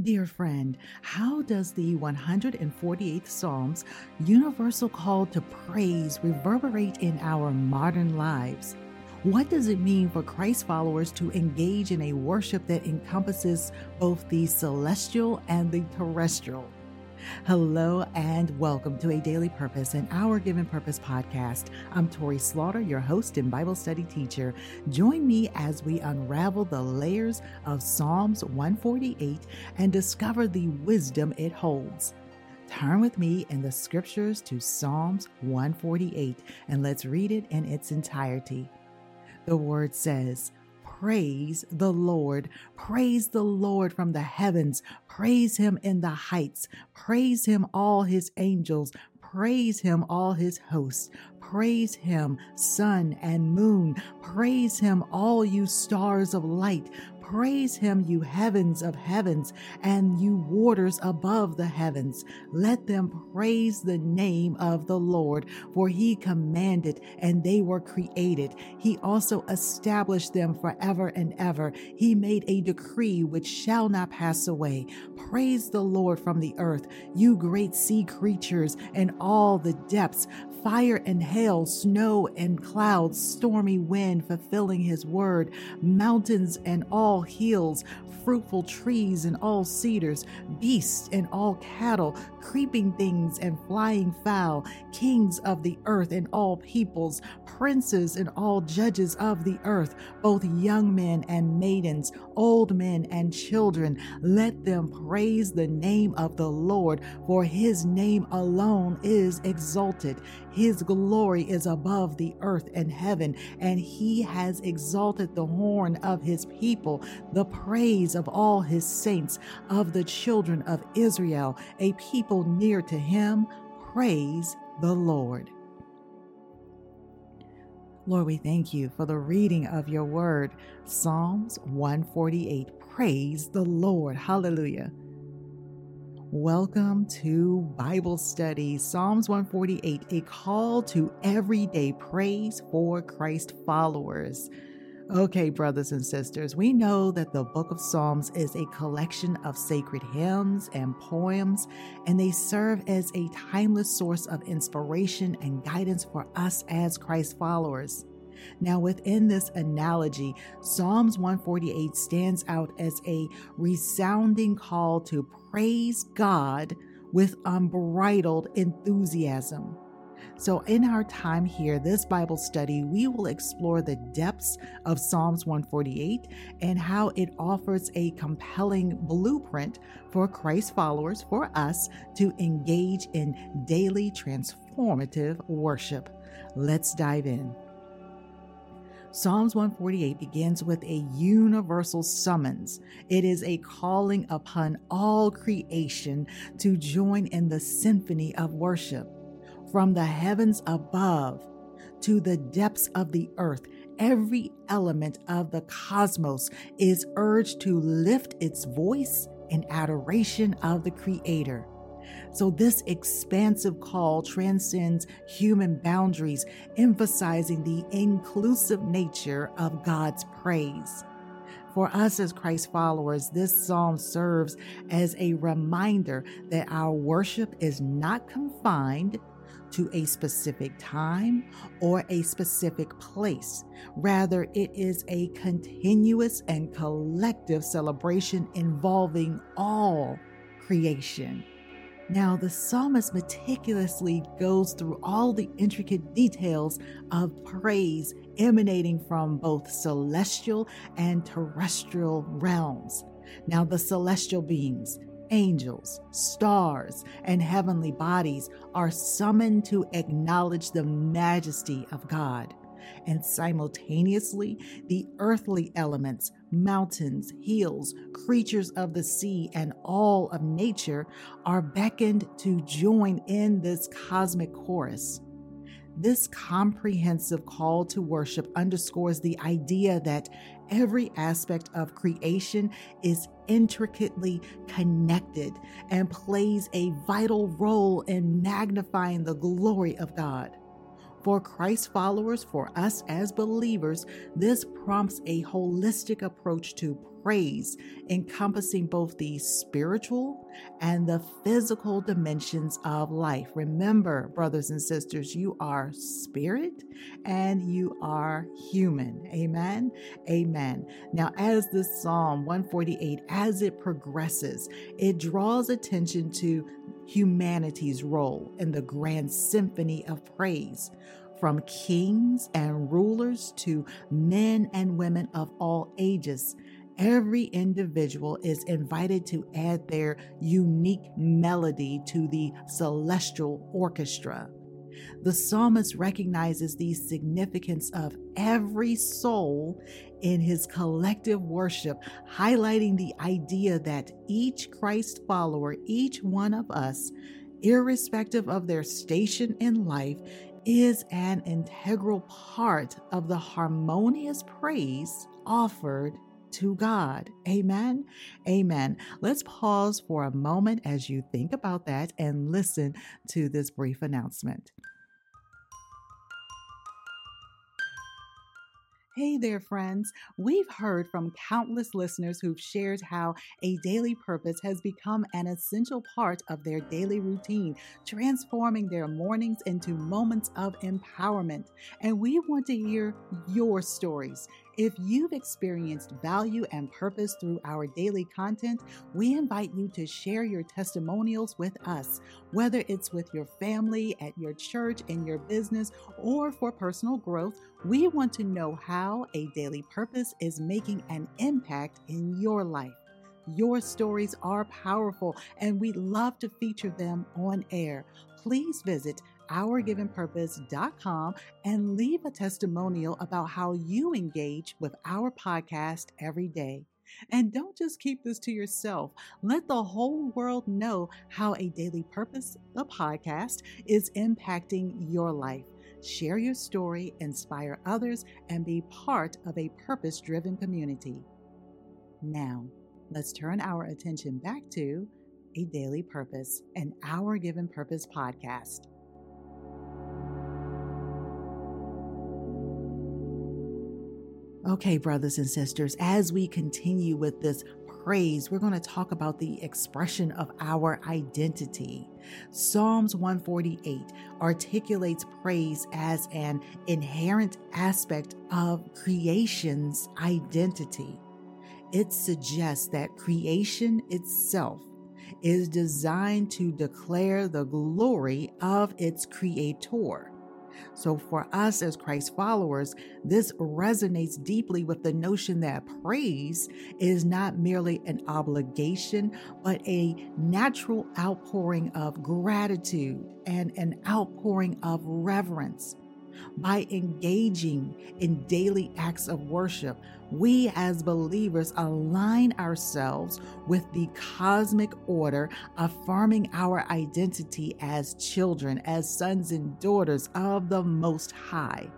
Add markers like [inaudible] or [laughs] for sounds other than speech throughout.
Dear friend, how does the 148th Psalm's universal call to praise reverberate in our modern lives? What does it mean for Christ followers to engage in a worship that encompasses both the celestial and the terrestrial? Hello and welcome to A Daily Purpose and Our Given Purpose podcast. I'm Torrie Slaughter, your host and Bible study teacher. Join me as we unravel the layers of Psalms 148 and discover the wisdom it holds. Turn with me in the scriptures to Psalms 148 and let's read it in its entirety. The word says, Praise the Lord. Praise the Lord from the heavens. Praise him in the heights. Praise him, all his angels. Praise him, all his hosts. Praise him, sun and moon. Praise him, all you stars of light. Praise him, you heavens of heavens, and you waters above the heavens. Let them praise the name of the Lord, for he commanded, and they were created. He also established them forever and ever. He made a decree which shall not pass away. Praise the Lord from the earth, you great sea creatures and all the depths, fire and hail, snow and clouds, stormy wind, fulfilling his word, mountains and all hills, fruitful trees and all cedars, beasts and all cattle, creeping things and flying fowl, kings of the earth and all peoples, princes and all judges of the earth, both young men and maidens, old men and children. Let them praise the name of the Lord, for his name alone is exalted. His glory is above the earth and heaven, and he has exalted the horn of his people, the praise of all his saints, of the children of Israel, a people near to him. Praise the Lord. Lord, we thank you for the reading of your word, Psalms 148. Praise the Lord. Hallelujah. Welcome to Bible study, Psalms 148, a call to everyday praise for Christ followers. Okay, brothers and sisters, we know that the book of Psalms is a collection of sacred hymns and poems, and they serve as a timeless source of inspiration and guidance for us as Christ followers. Now, within this analogy, Psalms 148 stands out as a resounding call to praise God with unbridled enthusiasm. So, in our time here, this Bible study, we will explore the depths of Psalms 148 and how it offers a compelling blueprint for Christ followers, for us to engage in daily transformative worship. Let's dive in. Psalms 148 begins with a universal summons. It is a calling upon all creation to join in the symphony of worship. From the heavens above to the depths of the earth, every element of the cosmos is urged to lift its voice in adoration of the Creator. So, this expansive call transcends human boundaries, emphasizing the inclusive nature of God's praise. For us as Christ followers, this psalm serves as a reminder that our worship is not confined to a specific time or a specific place. Rather, it is a continuous and collective celebration involving all creation. Now, the psalmist meticulously goes through all the intricate details of praise emanating from both celestial and terrestrial realms. Now, the celestial beings, angels, stars, and heavenly bodies are summoned to acknowledge the majesty of God and simultaneously the earthly elements, mountains, hills, creatures of the sea, and all of nature are beckoned to join in this cosmic chorus. This comprehensive call to worship underscores the idea that every aspect of creation is intricately connected and plays a vital role in magnifying the glory of God. For Christ followers, for us as believers, this prompts a holistic approach to praise, encompassing both the spiritual and the physical dimensions of life. Remember, brothers and sisters, you are spirit and you are human. Amen. Amen. Now, as this Psalm 148, as it progresses, it draws attention to humanity's role in the grand symphony of praise from kings and rulers to men and women of all ages. Every individual is invited to add their unique melody to the celestial orchestra. The psalmist recognizes the significance of every soul in his collective worship, highlighting the idea that each Christ follower, each one of us, irrespective of their station in life, is an integral part of the harmonious praise offered to God. Amen. Amen. Let's pause for a moment as you think about that and listen to this brief announcement. Hey there, friends. We've heard from countless listeners who've shared how a daily purpose has become an essential part of their daily routine, transforming their mornings into moments of empowerment. And we want to hear your stories. If you've experienced value and purpose through our daily content, we invite you to share your testimonials with us, whether it's with your family, at your church, in your business, or for personal growth. We want to know how a daily purpose is making an impact in your life. Your stories are powerful, and we'd love to feature them on air. Please visit ourgivenpurpose.com and leave a testimonial about how you engage with our podcast every day. And don't just keep this to yourself. Let the whole world know how a daily purpose, the podcast, is impacting your life. Share your story, inspire others, and be part of a purpose driven community. Now, let's turn our attention back to a daily purpose, an Our Given Purpose podcast. Okay, brothers and sisters, as we continue with this praise, we're going to talk about the expression of our identity. Psalms 148 articulates praise as an inherent aspect of creation's identity. It suggests that creation itself is designed to declare the glory of its creator. So, for us as Christ followers, this resonates deeply with the notion that praise is not merely an obligation, but a natural outpouring of gratitude and an outpouring of reverence. By engaging in daily acts of worship, we as believers align ourselves with the cosmic order, affirming our identity as children, as sons and daughters of the Most High.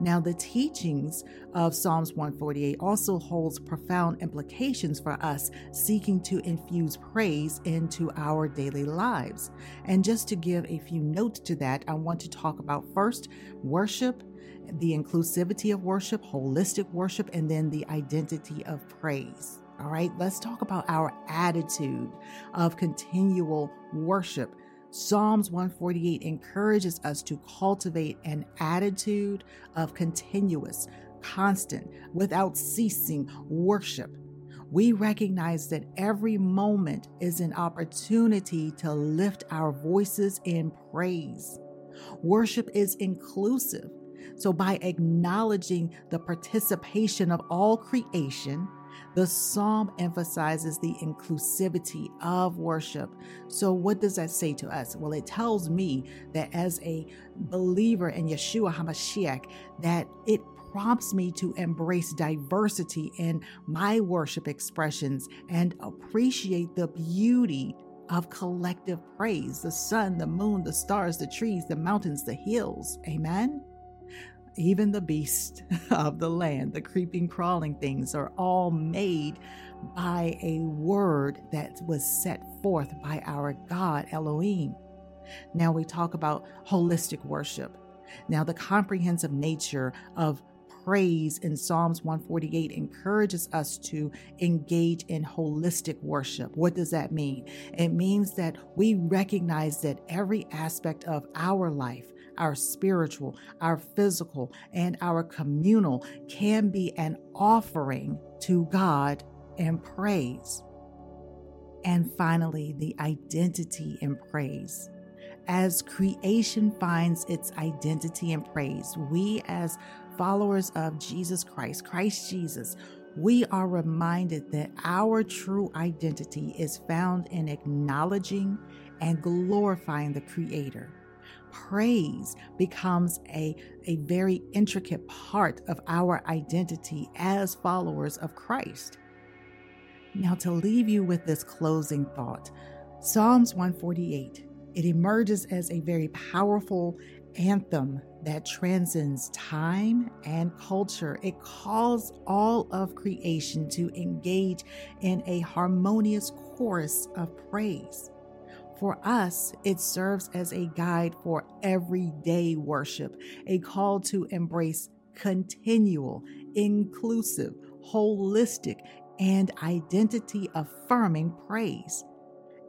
Now, the teachings of Psalms 148 also holds profound implications for us seeking to infuse praise into our daily lives. And just to give a few notes to that, I want to talk about first worship, the inclusivity of worship, holistic worship, and then the identity of praise. All right, let's talk about our attitude of continual worship. Psalms 148 encourages us to cultivate an attitude of continuous, constant, without ceasing worship. We recognize that every moment is an opportunity to lift our voices in praise. Worship is inclusive. So, by acknowledging the participation of all creation, the psalm emphasizes the inclusivity of worship. So, what does that say to us? Well, it tells me that as a believer in Yeshua HaMashiach, that it prompts me to embrace diversity in my worship expressions and appreciate the beauty of collective praise the sun, the moon, the stars, the trees, the mountains, the hills. Amen even the beast [laughs] of the land, the creeping, crawling things, are all made by a word that was set forth by our God Elohim. Now we talk about holistic worship. Now, the comprehensive nature of praise in Psalms 148 encourages us to engage in holistic worship. What does that mean? It means that we recognize that every aspect of our life, our spiritual, our physical, and our communal can be an offering to God in praise. And finally, the identity in praise. As creation finds its identity in praise, we as followers of Jesus Christ, Christ Jesus, we are reminded that our true identity is found in acknowledging and glorifying the Creator. Praise becomes a, a very intricate part of our identity as followers of Christ. Now, to leave you with this closing thought, Psalms 148, it emerges as a very powerful anthem that transcends time and culture. It calls all of creation to engage in a harmonious chorus of praise. For us, it serves as a guide for everyday worship, a call to embrace continual, inclusive, holistic, and identity affirming praise.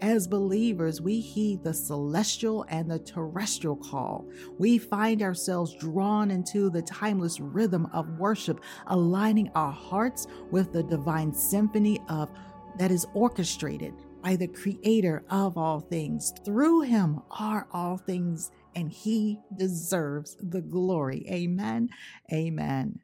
As believers, we heed the celestial and the terrestrial call. We find ourselves drawn into the timeless rhythm of worship, aligning our hearts with the divine symphony of that is orchestrated by the creator of all things. Through him are all things, and he deserves the glory. Amen. Amen.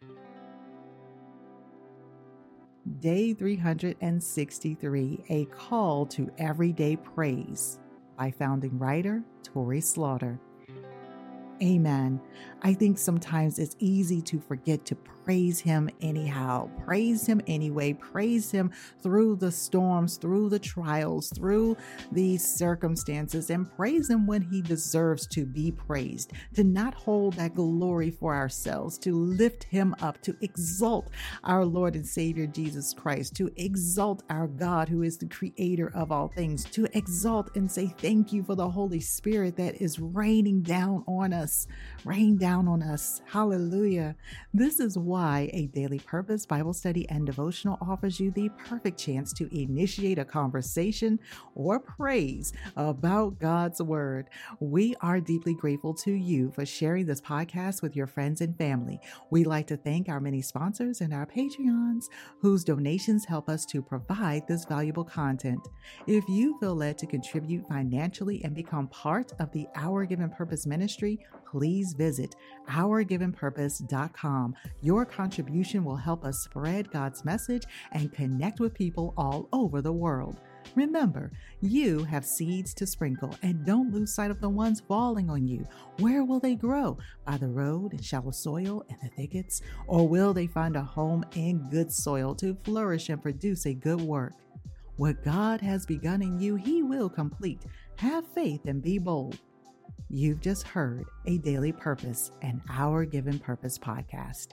Day 363 A Call to Everyday Praise by founding writer Torrie Slaughter. Amen. I think sometimes it's easy to forget to praise Him anyhow. Praise Him anyway. Praise Him through the storms, through the trials, through these circumstances, and praise Him when He deserves to be praised. To not hold that glory for ourselves, to lift Him up, to exalt our Lord and Savior Jesus Christ, to exalt our God who is the creator of all things, to exalt and say thank you for the Holy Spirit that is raining down on us, rain down on us. Hallelujah. This is why a daily purpose Bible study and devotional offers you the perfect chance to initiate a conversation or praise about God's Word. We are deeply grateful to you for sharing this podcast with your friends and family. We'd like to thank our many sponsors and our Patreons whose donations help us to provide this valuable content. If you feel led to contribute financially and become part of the Our Given Purpose ministry, please visit ourgivenpurpose.com. Your contribution will help us spread God's message and connect with people all over the world. Remember, you have seeds to sprinkle and don't lose sight of the ones falling on you. Where will they grow? By the road, in shallow soil, in the thickets? Or will they find a home in good soil to flourish and produce a good work? What God has begun in you, He will complete. Have faith and be bold. You've just heard a daily purpose and our given purpose podcast.